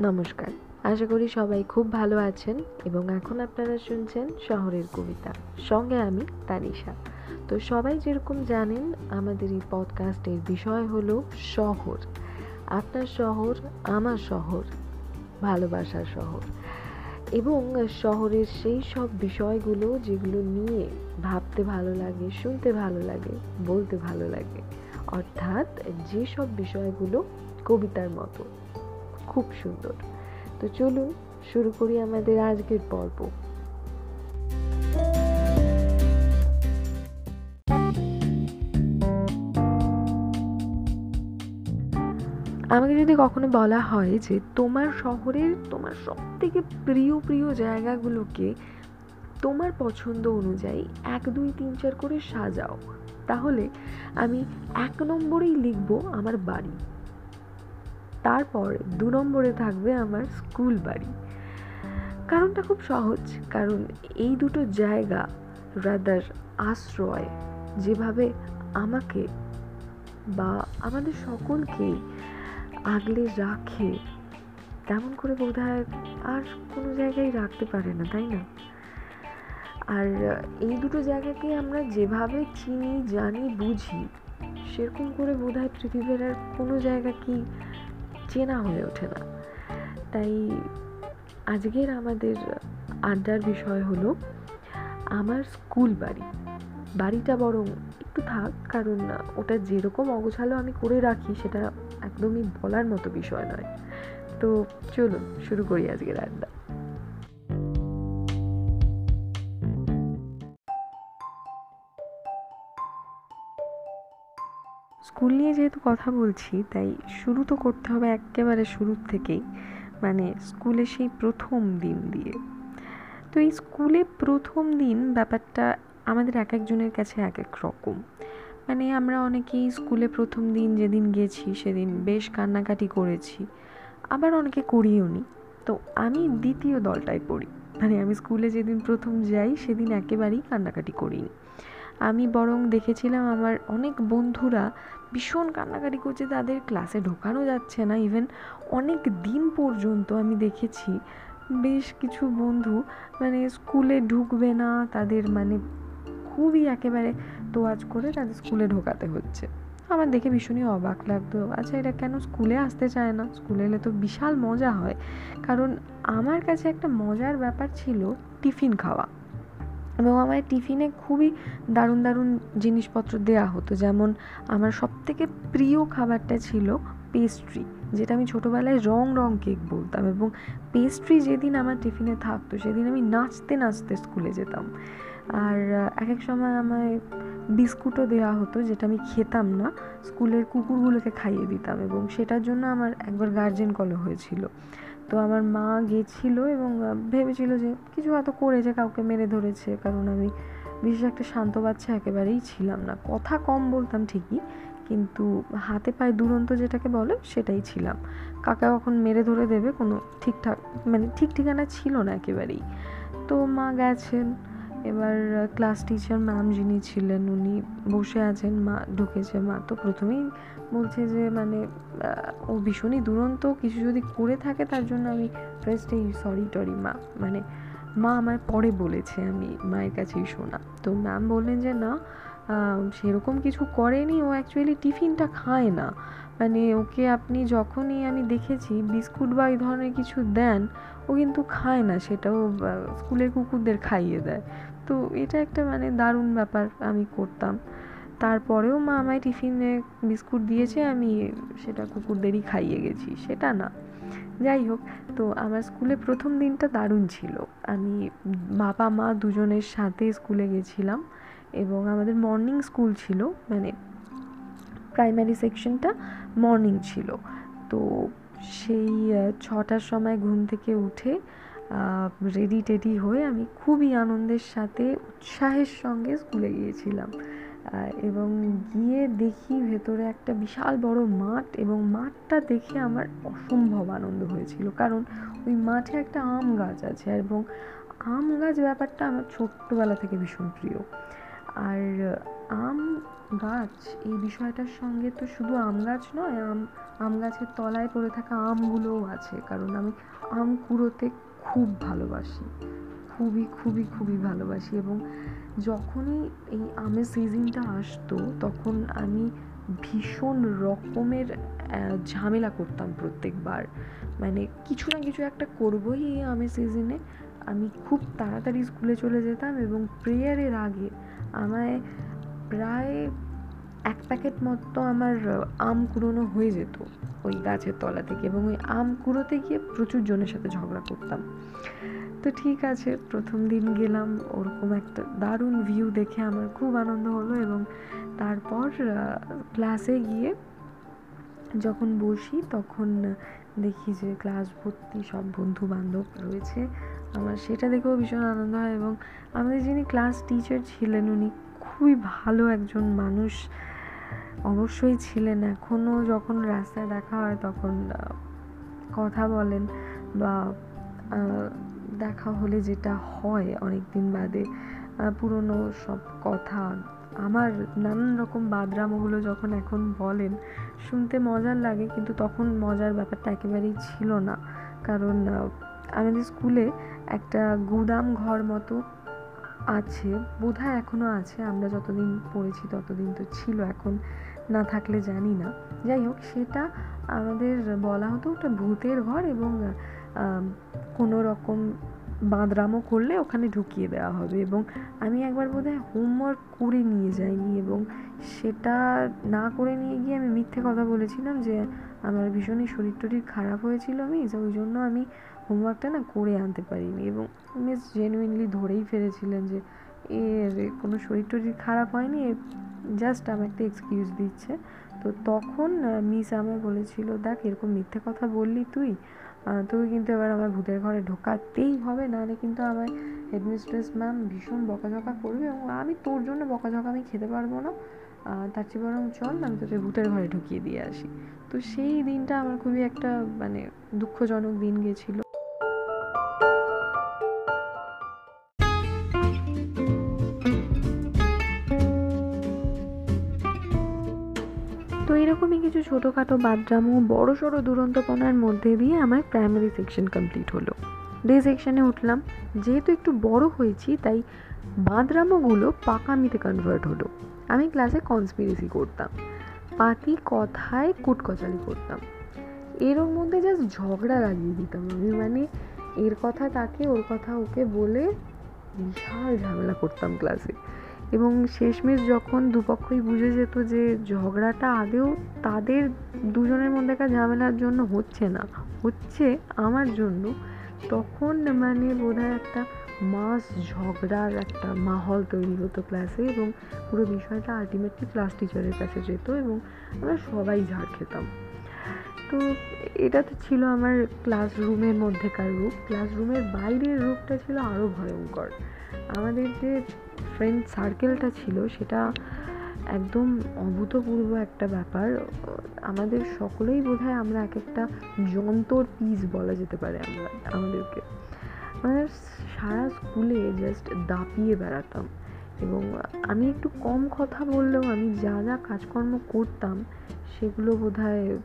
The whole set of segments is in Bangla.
নমস্কার। আশা করি সবাই খুব ভালো আছেন এবং এখন আপনারা শুনছেন শহরের কবিতা। সঙ্গে আমি তানিশা। তো সবাই যেরকম জানেন, আমাদের এই পডকাস্টের বিষয় হলো শহর। আপনার শহর, আমার শহর, ভালোবাসার শহর। এবং শহরের সেই সব বিষয়গুলো যেগুলো নিয়ে ভাবতে ভালো লাগে, শুনতে ভালো লাগে, বলতে ভালো লাগে। অর্থাৎ যেসব বিষয়গুলো কবিতার মতো। খুব সুন্দর। তো চলুন, শুরু করি আমাদের আজকের পর্ব। আমাকে যদি কখনো বলা হয় যে তোমার শহরের, তোমার সব থেকে প্রিয় প্রিয় জায়গাগুলোকে তোমার পছন্দ অনুযায়ী এক, দুই, তিন, চার করে সাজাও, তাহলে আমি এক নম্বরেই লিখব আমার বাড়ি। তারপর দু নম্বরে থাকবে আমার স্কুল বাড়ি। কারণটা খুব সহজ, কারণ এই দুটো জায়গা রাদার আশ্রয়, যেভাবে আমাকে বা আমাদের সকলকেই আগলে রাখে, তেমন করে বোধ হয় আর কোনো জায়গায় রাখতে পারে না, তাই না? আর এই দুটো জায়গাকে আমরা যেভাবে চিনি, জানি, বুঝি, সেরকম করে বোধ হয় পৃথিবীর আর কোনো জায়গা কি চেনা হয়ে ওঠে না। তাই আজকের আমাদের আড্ডার বিষয় হলো আমার স্কুল বাড়ি। বাড়িটা বরং একটু থাক, কারণ ওটা যেরকম অগোছালো আমি করে রাখি সেটা একদমই বলার মতো বিষয় নয়। তো চলুন, শুরু করি আজকের আড্ডা। স্কুল নিয়ে যেহেতু কথা বলছি, তাই শুরু তো করতে হবে একেবারে শুরুর থেকেই। মানে স্কুলে সেই প্রথম দিন দিয়ে। তো এই স্কুলে প্রথম দিন ব্যাপারটা আমাদের এক একজনের কাছে এক এক রকম। মানে আমরা অনেকেই স্কুলে প্রথম দিন যেদিন গেছি, সেদিন বেশ কান্নাকাটি করেছি। আবার অনেকে করিও নি। তো আমি দ্বিতীয় দলটায় পড়ি। মানে আমি স্কুলে যেদিন প্রথম যাই, সেদিন একেবারেই কান্নাকাটি করিনি। আমি বরং দেখেছিলাম আমার অনেক বন্ধুরা ভীষণ কান্নাকাটি করছে, তাদের ক্লাসে ঢোকানো যাচ্ছে না ইভেন অনেক দিন পর্যন্ত আমি দেখেছি বেশ কিছু বন্ধু মানে স্কুলে ঢুকবে না, তাদের মানে খুবই একেবারে তোয়াজ করে তাদের স্কুলে ঢোকাতে হচ্ছে। আমার দেখে ভীষণই অবাক লাগতো আচ্ছা এটা কেন স্কুলে আসতে চায় না? স্কুলে এলে তো বিশাল মজা হয়। কারণ আমার কাছে একটা মজার ব্যাপার ছিল টিফিন খাওয়া। এবং আমার টিফিনে খুবই দারুণ দারুণ জিনিসপত্র দেওয়া হতো। যেমন আমার সবথেকে প্রিয় খাবারটা ছিল পেস্ট্রি যেটা আমি ছোটোবেলায় রং রং কেক বলতাম এবং পেস্ট্রি যেদিন আমার টিফিনে থাকতো, সেদিন আমি নাচতে নাচতে স্কুলে যেতাম। আর এক এক সময় আমায় বিস্কুটও দেওয়া হতো, যেটা আমি খেতাম না। স্কুলের কুকুরগুলোকে খাইয়ে দিতাম এবং সেটার জন্য আমার একবার গার্জেন কল হয়েছিল। তো আমার মা গেছিল এবং ভেবেছিল যে কিছু হয়তো করেছে, কাউকে মেরে ধরেছে, কারণ আমি বিশেষ একটা শান্ত বাচ্চা একেবারেই ছিলাম না। কথা কম বলতাম ঠিকই, কিন্তু হাতে পায়ে দুরন্ত যেটাকে বলে সেটাই ছিলাম। কাকা কখন মেরে ধরে দেবে কোনো ঠিকঠাক মানে ঠিক ঠিকানা ছিল না একেবারেই। তো মা গেছেন, এবার ক্লাস টিচার ম্যাম যিনি ছিলেন উনি বসে আছেন, মা ঢুকেছে। মা তো প্রথমেই বলছে যে মানে ও ভীষণই দুরন্ত, কিছু যদি করে থাকে তার জন্য আমি ফার্স্ট এই সরি টরি, মা মানে মা আমায় পরে বলেছে, আমি মায়ের কাছেই শোনা। তো ম্যাম বললেন যে, না সেরকম কিছু করেনি, ও অ্যাকচুয়ালি টিফিনটা খায় না। মানে ওকে আপনি যখনই আমি দেখেছি, বিস্কুট বা এই ধরনের কিছু দেন, ও কিন্তু খায় না, সেটাও স্কুলের কুকুরদের খাইয়ে দেয়। তো এটা একটা মানে দারুণ ব্যাপার আমি করতাম। তারপরেও মা আমায় টিফিনে বিস্কুট দিয়েছে, আমি সেটা কুকুরদেরই খাইয়ে গেছি, সেটা না। যাই হোক, তো আমার স্কুলে প্রথম দিনটা দারুণ ছিল। আমি বাবা, মা দুজনের সাথে স্কুলে গেছিলাম এবং আমাদের মর্নিং স্কুল ছিল মানে প্রাইমারি সেকশনটা মর্নিং ছিল। তো সেই ছটার সময় ঘুম থেকে উঠে রেডি টেডি হয়ে আমি খুবই আনন্দের সাথে, উৎসাহের সঙ্গে স্কুলে গিয়েছিলাম। এবং গিয়ে দেখি ভেতরে একটা বিশাল বড় মাঠ এবং মাঠটা দেখে আমার অসম্ভব আনন্দ হয়েছিল। কারণ ওই মাঠে একটা আম গাছ আছে এবং আম গাছ ব্যাপারটা আমার ছোট্টবেলা থেকে ভীষণ প্রিয়। আর আম গাছ, এই বিষয়টার সঙ্গে তো শুধু আম গাছ নয়, আম আম গাছের তলায় পড়ে থাকা আমগুলোও আছে। কারণ আমি আম কুড়োতে খুব ভালোবাসি। খুবই খুবই খুবই ভালোবাসি এবং যখনই এই আমের সিজনটা আসতো, তখন আমি ভীষণ রকমের ঝামেলা করতাম প্রত্যেকবার। মানে কিছু না কিছু একটা করবোই এই আমের সিজনে আমি খুব তাড়াতাড়ি স্কুলে চলে যেতাম এবং প্রেয়ারের আগে আমায় প্রায় এক প্যাকেট মতো আমার আম কুড়োনো হয়ে যেত ওই গাছের তলা থেকে এবং ওই আম কুড়োতে গিয়ে প্রচুর জনের সাথে ঝগড়া করতাম। তো ঠিক আছে, প্রথম দিন গেলাম, ওরকম একটা দারুণ ভিউ দেখে আমার খুব আনন্দ হলো এবং তারপর ক্লাসে গিয়ে যখন বসি তখন দেখি যে ক্লাস ভর্তি সব বন্ধু বান্ধব রয়েছে। আমার সেটা দেখেও ভীষণ আনন্দ হয় এবং আমাদের যিনি ক্লাস টিচার ছিলেন উনি খুবই ভালো একজন মানুষ, অবশ্যই ছিলেন। এখনও যখন রাস্তায় দেখা হয় তখন কথা বলেন বা দেখা হলে যেটা হয় অনেক দিন বাদে পুরনো সব কথা। আমার নানান রকম বাদরামোগুলো যখন এখন বলেন, শুনতে মজার লাগে কিন্তু তখন মজার ব্যাপারটা একেবারেই ছিল না। কারণ আমাদের স্কুলে একটা গুদাম ঘর মতো আছে, বোধহয় এখনও আছে, আমরা যতদিন পড়েছি ততদিন তো ছিল এখন, না থাকলে জানি না। যাই হোক, সেটা আমাদের বলা হতো ওটা ভূতের ঘর এবং কোনো রকম বাঁদরামো করলে ওখানে ঢুকিয়ে দেওয়া হবে এবং আমি একবার বোধহয় হোমওয়ার্ক করে নিয়ে যাইনি এবং সেটা না করে নিয়ে গিয়ে আমি মিথ্যে কথা বলেছিলাম যে আমার ভীষণই শরীর টরীর খারাপ হয়েছিল আমি ওই জন্য আমি হোমওয়ার্কটা না করে আনতে পারিনি এবং মিস জেনুইনলি ধরেই ফেলেছিলেন যে এর কোনো শরীর টরীর খারাপ হয়নি জাস্ট আমি একটা এক্সকিউজ দিচ্ছে। তো তখন মিস আমায় বলেছিল, দেখ, এরকম মিথ্যে কথা বললি তুই তুই কিন্তু এবার আমার ভূতের ঘরে ঢোকাতেই হবে, নাহলে কিন্তু আমায় হেডমিস্ট্রেস ম্যাম ভীষণ বকাঝকা করবে এবং আমি তোর জন্য বকাঝকা আমি খেতে পারব না। তার চেয়ে বরং চল, আমি তোকে ভূতের ঘরে ঢুকিয়ে দিয়ে আসি। তো সেই দিনটা আমার খুবই একটা মানে দুঃখজনক দিন গিয়েছিল ছোটোখাটো বাদরামো বড় সড়ো দুরন্তপনার মধ্যে দিয়ে আমার প্রাইমারি সেকশন কমপ্লিট হলো। ডে সেকশনে উঠলাম, যেহেতু একটু বড় হয়েছি, তাই বাদরামোগুলো পাকামিতে কনভার্ট হলো। আমি ক্লাসে কনস্পিরেসি করতাম, পাতি কথায় কুটকচালি করতাম। এর মধ্যে জাস্ট ঝগড়া লাগিয়ে দিতাম আমি মানে এর কথা তাকে, ওর কথা ওকে বলে বিশাল ঝামেলা করতাম ক্লাসে এবং শেষমেশ যখন দুপক্ষই বুঝে যেত যে ঝগড়াটা আদেও তাদের দুজনের মধ্যে একটা ঝামেলার জন্য হচ্ছে না, হচ্ছে আমার জন্য, তখন মানে বোধহয় একটা মাস ঝগড়ার একটা মাহল তৈরি হতো ক্লাসে এবং পুরো বিষয়টা আলটিমেটলি ক্লাস টিচারের কাছে যেত এবং আমরা সবাই ঝাড় খেতাম। তো এটা তো ছিল আমার ক্লাসরুমের মধ্যেকার রূপ। ক্লাসরুমের বাইরের রূপটা ছিল আরও ভয়ঙ্কর। আমাদের যে ফ্রেন্ড সার্কেলটা ছিল, সেটা একদম অভূতপূর্ব একটা ব্যাপার। আমাদের সকলেই বোধ হয় আমরা এক একটা যন্তর পিস বলা যেতে পারে আমরা, আমাদেরকে। মানে সারা স্কুলে জাস্ট দাপিয়ে বেড়াতাম। এবং আমি একটু কম কথা বললেও আমি যা যা কাজকর্ম করতাম, সেগুলো বোধ হয়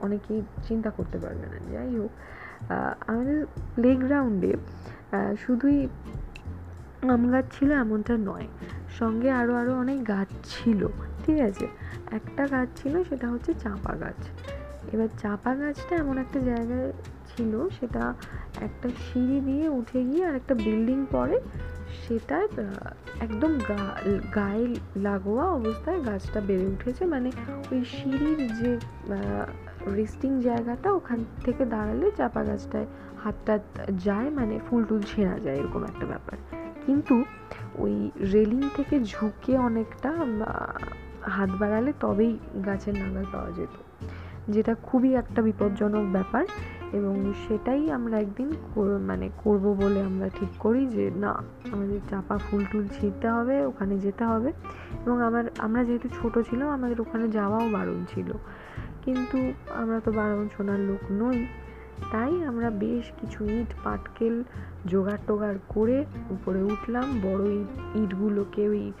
অনেকেই চিন্তা করতে পারবে না। যাই হোক আমাদের প্লেগ্রাউন্ডে শুধুই আম গাছ ছিল এমনটা নয়, সঙ্গে আরও আরও অনেক গাছ ছিল, ঠিক আছে? একটা গাছ ছিল, সেটা হচ্ছে চাঁপা গাছ। এবার চাঁপা গাছটা এমন একটা জায়গায় ছিল, সেটা একটা সিঁড়ি দিয়ে উঠে গিয়ে আর একটা বিল্ডিং পড়ে সেটার একদম গায়ে লাগোয়া অবস্থায় গাছটা বেড়ে উঠেছে। মানে ওই সিঁড়ির যে রেস্টিং জায়গাটা ওখান থেকে দাঁড়ালে চাপা গাছটায় হাতটা যায় মানে ফুল টুল ছেঁড়া যায়, এরকম একটা ব্যাপার। কিন্তু ওই রেলিং থেকে ঝুঁকে অনেকটা হাত বাড়ালে তবেই গাছের নাগাল পাওয়া যেত। যেটা খুবই একটা বিপজ্জনক ব্যাপার এবং সেটাই আমরা একদিন মানে করব বলে আমরা ঠিক করি যে, না, আমাদের চাপা ফুল টুল ছিঁড়তে হবে, ওখানে যেতে হবে। এবং আমার, আমরা যেহেতু ছোট ছিলাম, আমাদের ওখানে যাওয়াও বারণ ছিল। কিন্তু আমরা তো বারণ শোনার লোক নই। তাই আমরা বেশ কিছু ইট, পাটকেল জোগাড় টোগাড় করে উপরে উঠলাম। বড় ইট ইটগুলোকে ওই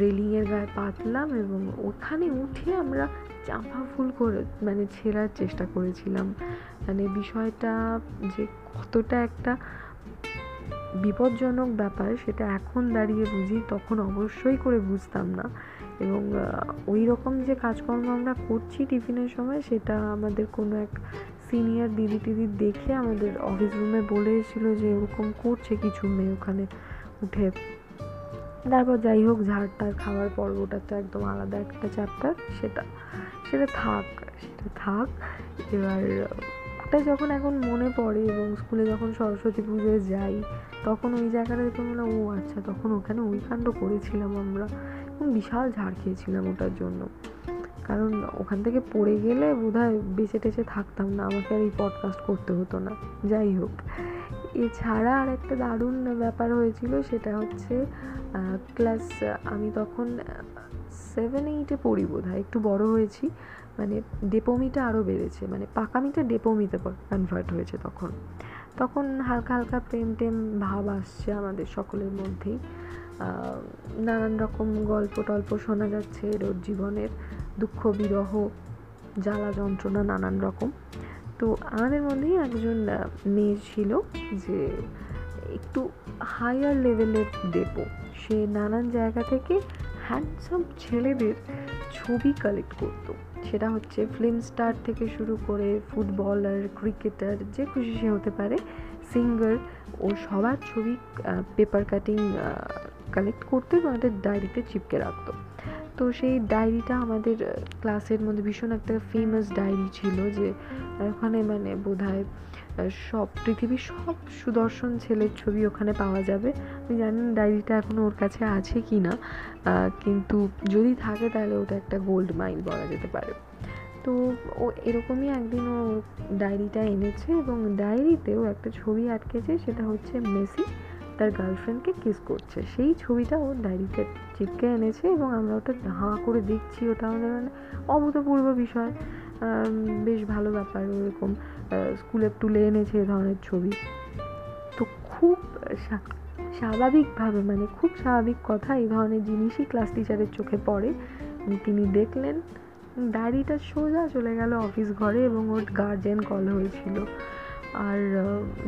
রেলিংয়ের গায়ে পাতলাম এবং ওখানে উঠে আমরা চাপা ফুল করে মানে ছেঁড়ার চেষ্টা করেছিলাম। মানে বিষয়টা যে কতটা একটা বিপজ্জনক ব্যাপার, সেটা এখন দাঁড়িয়ে বুঝি, তখন অবশ্যই করে বুঝতাম না। এবং ওই রকম যে কাজকর্ম আমরা করছি টিফিনের সময়, সেটা আমাদের কোনো এক সিনিয়র দিদি টিদি দেখে আমাদের অফিস রুমে বলে এসেছিল যে এরকম করছে কিছু মেয়ে ওখানে উঠে। তারপর যাই হোক ঝাড়টার খাওয়ার পর্বটা তো একদম আলাদা একটা চ্যাপ্টার সেটা সেটা থাক সেটা থাক। এবার, ওটা যখন এখন মনে পড়ে এবং স্কুলে যখন সরস্বতী পুজোয় যাই, তখন ওই জায়গাটা দেখে মনে ও আচ্ছা তখন ওখানে ওই কাণ্ড করেছিলাম আমরা। বিশাল ঝাড় খেয়েছিলাম ওটার জন্য। কারণ ওখান থেকে পড়ে গেলে বোধহয় বেঁচে টেচে থাকতাম না, আমাকে আর এই পডকাস্ট করতে হতো না। যাই হোক, এছাড়া আর একটা দারুণ ব্যাপার হয়েছিল সেটা হচ্ছে ক্লাস আমি তখন সেভেন এইটে পড়ি বোধ হয় একটু বড় হয়েছি মানে ডেপোমিটা আরও বেড়েছে মানে পাকামিটা ডেপোমিতে কনভার্ট হয়েছে তখন। তখন হালকা হালকা প্রেম টেম ভাব আসছে আমাদের সকলের মধ্যেই। নানান রকম গল্প টল্প শোনা যাচ্ছে রোজ জীবনের দুঃখ, বিরহ, জ্বালা, যন্ত্রণা নানান রকম। তো আমাদের মধ্যেই একজন মেয়ে ছিল যে একটু হায়ার লেভেলের ডেপো সে নানান জায়গা থেকে হ্যান্ডসাম ছেলেদের ছবি কালেক্ট করতো। সেটা হচ্ছে ফিল্ম স্টার থেকে শুরু করে ফুটবলার ক্রিকেটার যে খুশি সে হতে পারে সিঙ্গার ও সবার ছবি পেপার কাটিং কালেক্ট করতো এবং একটা ডায়েরিতে চিপকে রাখতো। তো সেই ডায়েরিটা আমাদের ক্লাসের মধ্যে ভীষণ একটা ফেমাস ডায়েরি ছিল যে, ওখানে মানে বোধ হয় সব, পৃথিবীর সব সুদর্শন ছেলের ছবি ওখানে পাওয়া যাবে। আমি জানি ডায়েরিটা এখনও ওর কাছে আছে কি না কিন্তু যদি থাকে তাহলে ওটা একটা গোল্ড মাইন বলা যেতে পারে। তো ও এরকমই একদিন ও ডায়েরিটা এনেছে এবং ডায়েরিতেও একটা ছবি আটকেছে, সেটা হচ্ছে মেসি। তার গার্লফ্রেন্ডকে কিস করছে। সেই ছবিটা ও ডায়েরিতে চিপকে এনেছে এবং আমরা ওটা হাঁ করে দেখছি। ওটা আমাদের মানে অভূতপূর্ব বিষয়। বেশ ভালো ব্যাপার ওরকম স্কুলে তুলে এনেছে এ ধরনের ছবি। তো খুব স্বাভাবিকভাবে মানে খুব স্বাভাবিক কথা এই ধরনের জিনিসই ক্লাস টিচারের চোখে পড়ে। তিনি দেখলেন ডায়েরিটা সোজা চলে গেল অফিস ঘরে এবং ওর গার্জেন কল হয়েছিল। আর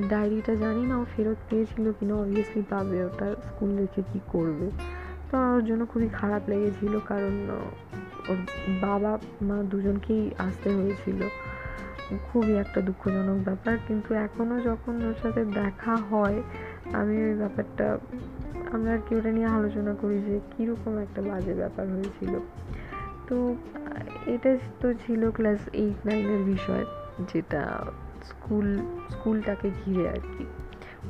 ডায়েরিটা জানি না ও ফেরত পেয়েছিল কিনা অবভিয়াসলি পাবে, ওটা স্কুল রেখে কী করবে। তো ওর জন্য খুবই খারাপ লেগেছিল কারণ ওর বাবা, মা দুজনকেই আসতে হয়েছিল। খুবই একটা দুঃখজনক ব্যাপার, কিন্তু এখনও যখন ওর সাথে দেখা হয়, আমি ওই ব্যাপারটা আমরা আর কি ওটা নিয়ে আলোচনা করি যে কীরকম একটা বাজে ব্যাপার হয়েছিল। তো এটা তো ছিল ক্লাস এইট নাইনের বিষয়, যেটা স্কুল, স্কুলটাকে ঘিরে আর কি।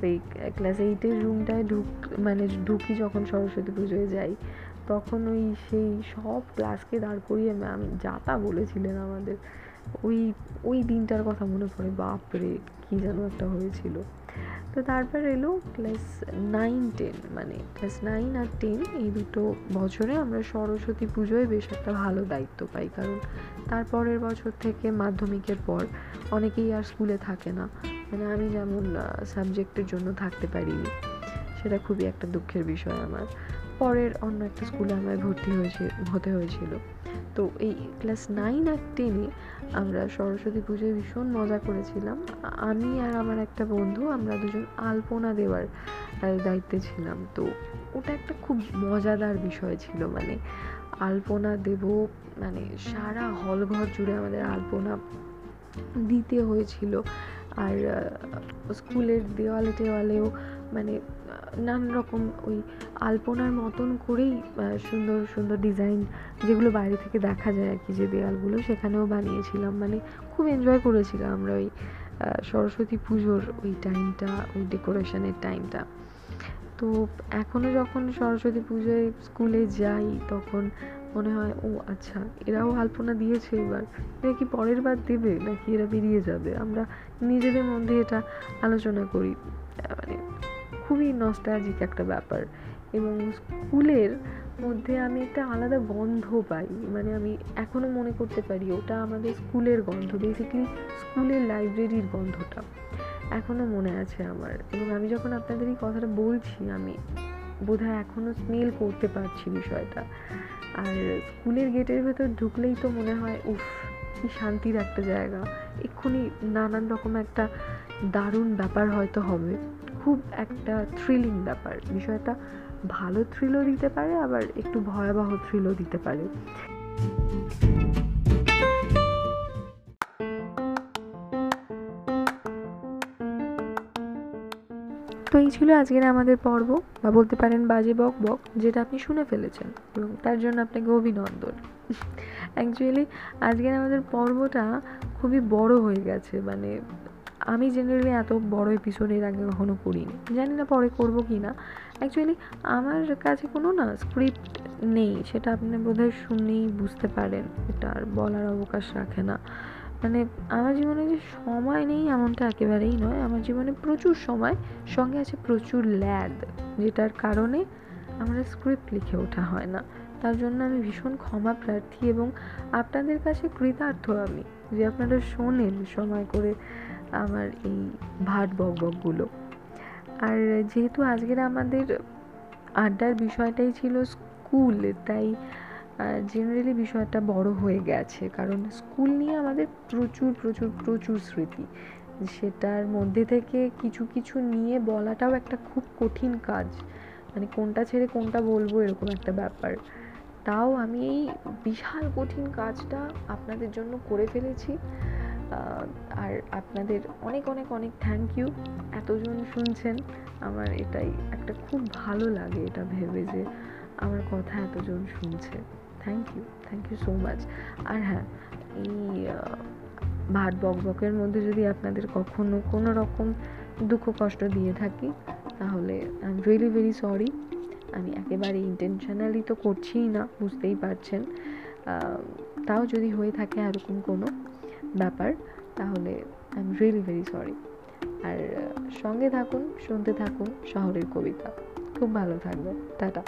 ওই ক্লাস এইটের রুমটায় ঢুক মানে ঢুকি যখন সরস্বতী পুজোয় যাই, তখন ওই সেই সব ক্লাসকে দাঁড় করিয়ে ম্যাম যা তা বলেছিলেন আমাদের, ওই ওই দিনটার কথা মনে পড়ে, বাপরে, কী যেন একটা হয়েছিল। তো তারপর এলো ক্লাস নাইন টেন মানে ক্লাস নাইন আর টেন এই দুটো বছরে আমরা সরস্বতী পুজোয় বেশ একটা ভালো দায়িত্ব পাই। কারণ তারপরের বছর থেকে মাধ্যমিকের পর অনেকেই আর স্কুলে থাকে না। মানে আমি যেমন সাবজেক্টের জন্য থাকতে পারিনি সেটা খুবই একটা দুঃখের বিষয় আমার। পরের অন্য একটা স্কুলে আমায় ভর্তি হয়েছে, হতে হয়েছিল। তো এই ক্লাস নাইন আর টেনে আমরা সরস্বতী পুজোয় ভীষণ মজা করেছিলাম। আমি আর আমার একটা বন্ধু আমরা দুজন আলপনা দেওয়ার দায়িত্বে ছিলাম। তো ওটা একটা খুব মজাদার বিষয় ছিল মানে আলপনা দেব মানে সারা হল ঘর জুড়ে আমাদের আলপনা দিতে হয়েছিল। আর স্কুলের দেওয়ালে টেওয়ালেও মানে নানান রকম ওই আলপনার মতন করেই সুন্দর সুন্দর ডিজাইন যেগুলো বাইরে থেকে দেখা যায় আর কি, যে দেয়ালগুলো সেখানেও বানিয়েছিলাম। মানে খুব এনজয় করেছিলাম আমরা ওই সরস্বতী পুজোর ওই টাইমটা ওই ডেকোরেশনের টাইমটা তো এখনও যখন সরস্বতী পুজোয় স্কুলে যাই, তখন মনে হয়, ও আচ্ছা এরাও আলপনা দিয়েছে এবার। এরা কি পরের বার দেবে? নাকি এরা বেরিয়ে যাবে? আমরা নিজেদের মধ্যে এটা আলোচনা করি। মানে খুবই নস্টালজিক একটা ব্যাপার। এবং স্কুলের মধ্যে আমি একটা আলাদা গন্ধ পাই। মানে আমি এখনও মনে করতে পারি, ওটা আমাদের স্কুলের গন্ধ বেসিক্যালি স্কুলের লাইব্রেরির গন্ধটা। এখনও মনে আছে আমার। এবং আমি যখন আপনাদের এই কথাটা বলছি, আমি বোধহয় এখনও স্মেল করতে পারছি বিষয়টা। আর স্কুলের গেটের ভেতর ঢুকলেই তো মনে হয়, উফ, কি শান্তির একটা জায়গা। এক্ষুনি নানান রকম একটা দারুণ ব্যাপার হয়তো হবে। খুব একটা থ্রিলিং ব্যাপার। বিষয়টা ভালো থ্রিলও দিতে পারে, আবার একটু ভয়াবহ থ্রিলও দিতে পারে। তো এই ছিল আজকের আমাদের পর্ব, বা বলতে পারেন বাজে বক বক, যেটা আপনি শুনে ফেলেছেন, এবং তার জন্য আপনাকে অভিনন্দন। অ্যাকচুয়ালি আজকের আমাদের পর্বটা খুবই বড় হয়ে গেছে মানে আমি জেনারেলি এত বড় এপিসোড এর আগে কখনো করিনি। জানি না পরে করব কি না অ্যাকচুয়ালি আমার কাছে কোনো না স্ক্রিপ্ট নেই। সেটা আপনি বোধহয় শুনেই বুঝতে পারেন। এটা আর বলার অবকাশ রাখে না। মানে আমার জীবনে যে সময় নেই এমনটা একেবারেই নয়। আমার জীবনে প্রচুর সময়, সঙ্গে আছে প্রচুর ল্যাদ যেটার কারণে আমার স্ক্রিপ্ট লিখে ওঠা হয় না। তার জন্য আমি ভীষণ ক্ষমা প্রার্থী এবং আপনাদের কাছে কৃতার্থ আমি। যে আপনারা শোনেন সময় করে আমার এই ভাট বক বকগুলো আর যেহেতু আজকের আমাদের আড্ডার বিষয়টাই ছিল স্কুল, তাই জেনারেলি বিষয়টা বড় হয়ে গেছে। কারণ স্কুল নিয়ে আমাদের প্রচুর প্রচুর প্রচুর স্মৃতি। সেটার মধ্যে থেকে কিছু কিছু নিয়ে বলাটাও একটা খুব কঠিন কাজ। মানে কোনটা ছেড়ে কোনটা বলব এরকম একটা ব্যাপার। তাও আমি এই বিশাল কঠিন কাজটা আপনাদের জন্য করে ফেলেছি। আর আপনাদের অনেক অনেক অনেক থ্যাংক ইউ এতজন শুনছেন, আমার এটাই একটা খুব ভালো লাগে এটা ভেবে যে আমার কথা এতজন শুনছে। Thank you thank you so much আর হ্যাঁ এই ভাট বক বকের মধ্যে যদি আপনাদের কখনো কোনো রকম দুঃখ কষ্ট দিয়ে থাকি, তাহলে I am really very sorry আমি একেবারে ইন্টেনশনালি তো করছিই না, বুঝতেই পারছেন। তাও যদি হয়ে থাকে এরকম কোনো ব্যাপার, তাহলে I am really very sorry আর সঙ্গে থাকুন, শুনতে থাকুন শহরের কবিতা। খুব ভালো থাকবে টাটা।